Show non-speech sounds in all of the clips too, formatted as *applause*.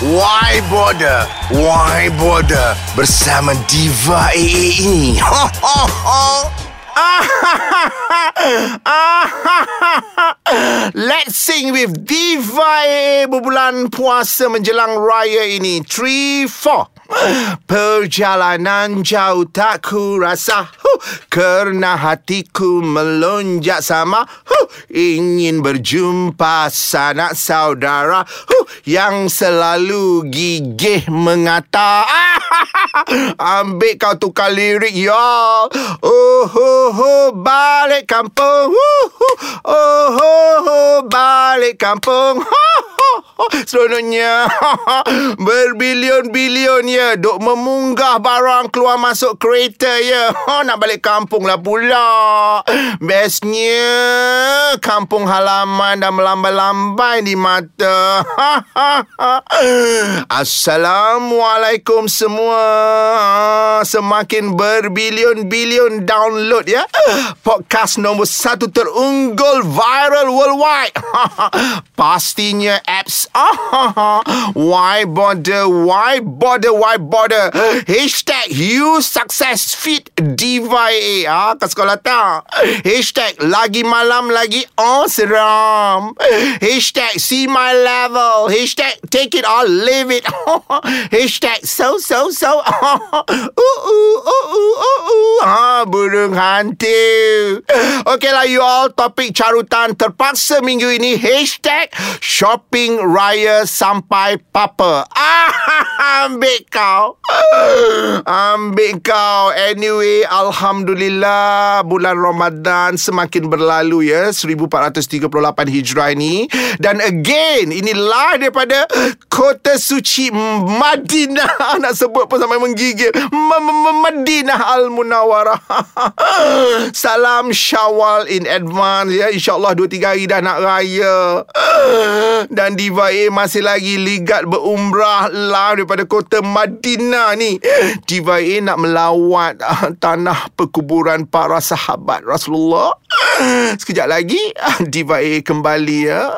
Why Border? Why Border? Bersama Diva AA ini. Ho, ho, ho. *laughs* Let's sing with Diva AA berbulan puasa menjelang raya ini. 3, 4. Perjalanan jauh tak ku rasa huh, Kerana hatiku melonjak sama huh, Ingin berjumpa sanak saudara huh, Yang selalu gigih mengata. *laughs* Ambil kau tukar lirik ya Oh ho ho balik kampung Oh ho ho balik kampung ha. *laughs* Seronoknya. *laughs* Berbilion-bilion ya. Duk memunggah barang keluar masuk kereta ya. *laughs* Nak balik kampung lah pula. Bestnya Kampung halaman dah melambai-lambai di mata. Assalamualaikum semua. Semakin berbilion-bilion download ya. Podcast nombor satu terunggul viral worldwide. Pastinya apps *laughs* Why bother, why bother, why bother? Hashtag you success fit Diva AA ha? Sekolah tak? Hashtag lagi malam lagi Oh seram Hashtag see my level. Hashtag take it or leave it. *laughs* Hashtag so so so. Uh uh uh uh uh ha, Burung hantu. Okay lah you all Topik carutan terpaksa minggu ini. Hashtag shopping raya sampai papa. Ah, *laughs* Ambil kau. Ambil kau. Anyway Alhamdulillah Bulan Ramadan Semakin berlalu ya. 1438 Hijrah ini. Dan again Ini live daripada Kota suci Madinah. *laughs* Nak sebut pun sampai menggigil. Madinah Al-Munawarah *laughs* Salam Syawal in advance ya. InsyaAllah 2-3 hari dah nak raya. Dan Diva A masih lagi ligat berumrah live daripada kota Madinah ni. Diva nak melawat uh, tanah perkuburan para sahabat Rasulullah. Sekejap lagi Diva A kembali ya.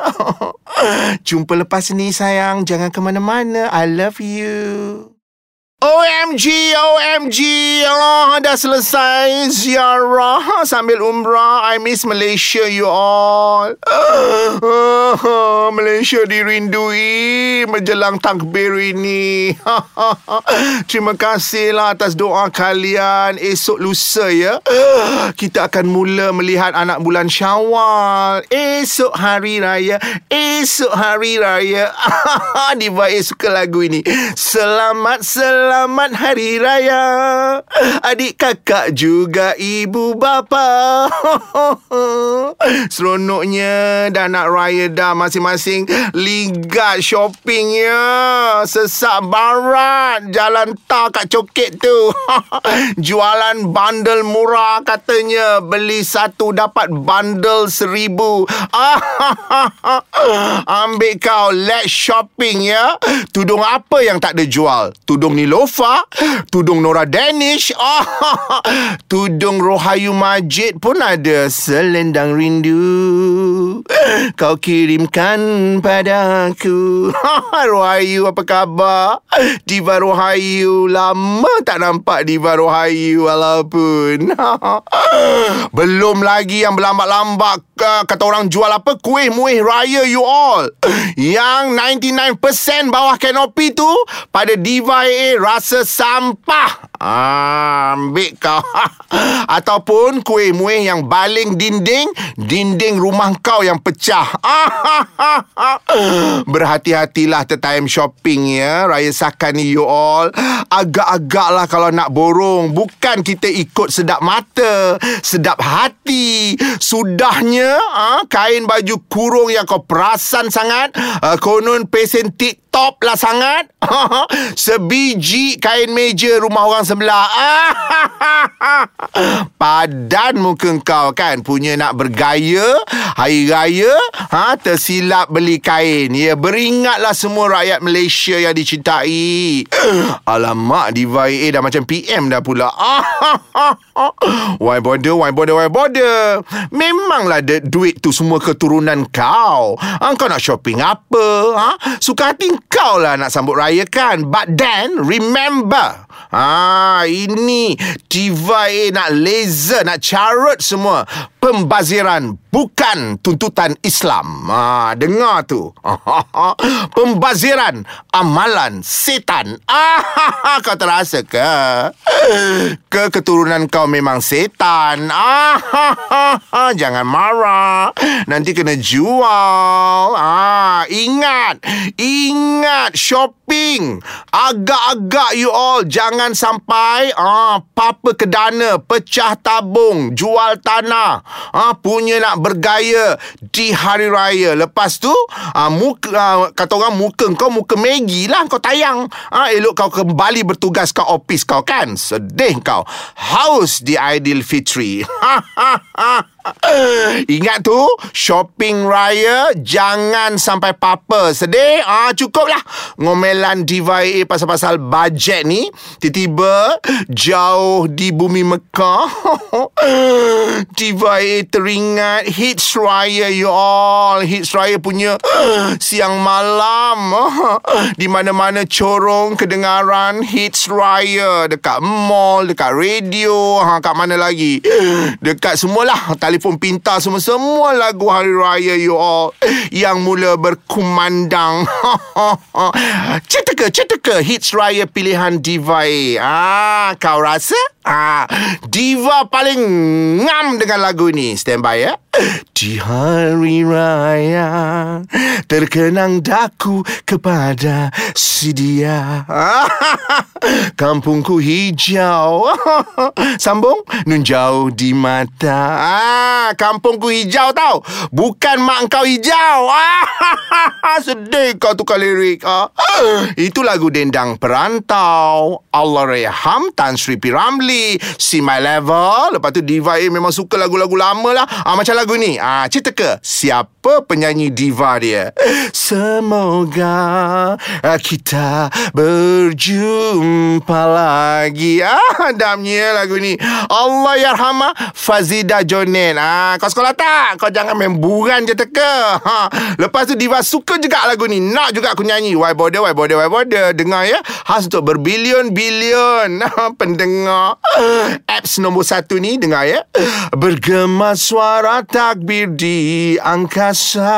*laughs* Jumpa lepas ni sayang. Jangan ke mana-mana. I love you OMG, OMG oh, Dah selesai ziarah. Sambil umrah I miss Malaysia you all. *gasps* Malaysia dirindui Menjelang takbir ini. *laughs* Terima kasih lah atas doa kalian. Esok lusa ya. *gasps* Kita akan mula melihat anak bulan syawal. Esok hari raya. Esok hari raya. *laughs* Diva A suka lagu ini. Selamat, selamat Selamat Hari Raya. Adik kakak juga ibu bapa. *laughs* Seronoknya Dah nak raya dah Masing-masing. Ligat shopping ya Sesak barat. Jalan tar kat coket tu. *laughs* Jualan bundle murah katanya. Beli satu dapat bundle seribu. *laughs* Ambil kau Let's shopping ya. Tudung apa yang tak ada jual? Tudung Nilo Lofa Tudung Nora Danish oh, *laughs* Tudung Rohayu Majid pun ada Selendang rindu. Kau kirimkan padaku. *laughs* Rohayu apa khabar? Diva Rohayu Lama tak nampak Diva Rohayu Walaupun *laughs* Belum lagi yang berlambat-lambat Kata orang jual apa Kuih muih raya you all *laughs* Yang 99% bawah kanopi tu Pada Diva AA rasa sampah. Ah, ambil kau. *laughs* Ataupun kuih muih yang baling dinding, dinding rumah kau yang pecah. *laughs* Berhati-hatilah time shopping ya. Raya Sakan ni you all. Agak-agaklah kalau nak borong. Bukan kita ikut sedap mata, sedap hati. Sudahnya ah, kain baju kurung yang kau perasan sangat. Ah, konon pesen TikTok lah sangat. *laughs* Sebiji kain meja rumah orang sebelah. *laughs* Padan muka kau kan punya nak bergaya hari raya ha tersilap beli kain. Ya beringatlah semua rakyat Malaysia yang dicintai. *clears throat* Alamak Diva AA dah macam PM dah pula. *laughs* why bother, why bother, why bother. Memanglah duit tu semua keturunan kau. Ha, kau nak shopping apa? Ha? Suka hati kau lah nak sambut raya kan. But then, remember. Ah, ini Diva A nak laser, nak carut semua. Pembaziran bukan tuntutan Islam. Ah, dengar tu. *laughs* Pembaziran amalan setan. *laughs* Ah, kau terasa ke? Ke keturunan kau memang setan. *laughs* Jangan marah. Nanti kena jual. Ah, ingat. Ingat shopping. Agak-agak you all jangan sampai ah papa ke dana, pecah tabung, jual tanah. Ah punya nak bergaya di hari raya. Lepas tu ah muka ah, kata orang muka kau muka Maggie lah kau tayang. Ah elok kau kembali bertugas kat office kau kan. Sedih kau. Haus di Aidilfitri. *laughs* Ingat tu Shopping raya Jangan sampai papa Sedih. Ah, Cukup lah Ngomelan Diva AA Pasal-pasal bajet ni Tiba-tiba Jauh di bumi Mekah *laughs* Diva AA teringat Hits raya you all. Hits raya punya *clears throat* Siang malam *laughs* Di mana-mana corong Kedengaran Hits raya. Dekat mall Dekat radio ha, Kat mana lagi? *clears throat* Dekat semualah telefon pintar semua semua lagu hari raya you all yang mula berkumandang. *laughs* Cerita ke hits raya pilihan diva ah kau rasa? Ah diva paling ngam dengan lagu ni standby ya di hari raya Terkenang daku kepada si dia. *laughs* Kampungku hijau. *laughs* Sambung Nun jauh di mata. Ah, Kampungku hijau tau. Bukan mak kau hijau. *laughs* Sedih kau tukar lirik. Ah. Itu lagu dendang perantau. Allah Reham Tan Sri Piramli. See My Level. Lepas tu Diva A memang suka lagu-lagu lama lah. Ah, Macam lagu ni. Ah, Cerita ke? Siapa penyanyi diva dia? Semoga Kita Berjumpa lagi. Ah, Damnya lagu ni. Allah Yarhamah Fazida Jonen. Ah, Kau sekolah tak? Kau jangan main buran je teka. Ha. Lepas tu diva suka juga lagu ni. Nak juga aku nyanyi. Why bother, why bother, why bother? Dengar ya. Khas untuk berbilion-bilion. *laughs* Pendengar. Apps nombor satu ni Dengar ya. Bergema suara takbir di angkasa.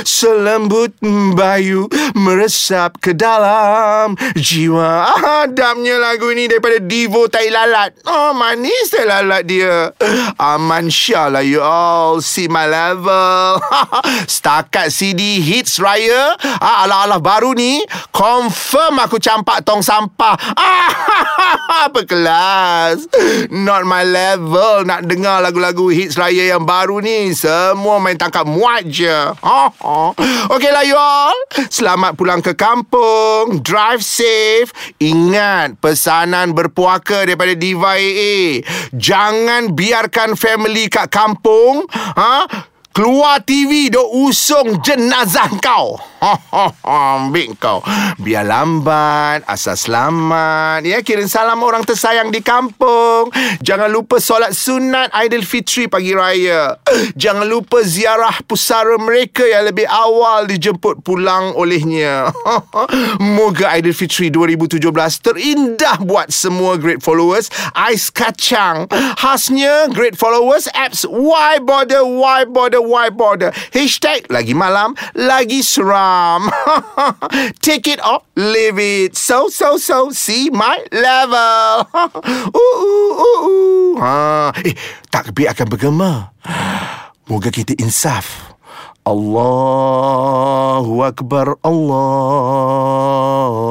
Selembut bayu meresap ke dalam. Jiwa Adamnya lagu ni daripada Divo Tai Lalat. Oh manis Tai Lalat dia. Aman Syah lah you all. See my level. *laughs* Setakat CD hits raya. Ah, Alah-alah baru ni Confirm aku campak tong sampah. *laughs* Apa kelas? Not my level. Nak dengar lagu-lagu hits raya yang baru ni Semua main tangkap muat je. Oh, oh. Okay lah you all. Selamat pulang ke kampung. Drive safe. Ingat Pesanan berpuaka daripada Diva AA Jangan biarkan family kat kampung. Ha? Keluar TV Dok usung jenazah kau. *laughs* Ambil kau. Biar lambat Asal selamat. Ya kirim salam orang tersayang di kampung. Jangan lupa solat sunat Aidilfitri pagi raya. Jangan lupa ziarah pusara mereka Yang lebih awal dijemput pulang olehnya. *laughs* Moga Aidilfitri 2017 Terindah buat semua great followers. Ais kacang. Khasnya great followers Apps Why bother Why bother bother? Hashtag lagi malam, lagi seram. *laughs* Take it or leave it. So, so, so, see my level. *laughs* ooh, ooh, ooh, ooh. Ha. Eh, takbir akan bergema. Moga kita insaf. Allahu Akbar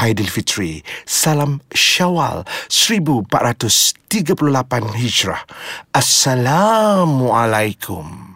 Aidilfitri. Salam Syawal 1438 Hijrah. Assalamualaikum.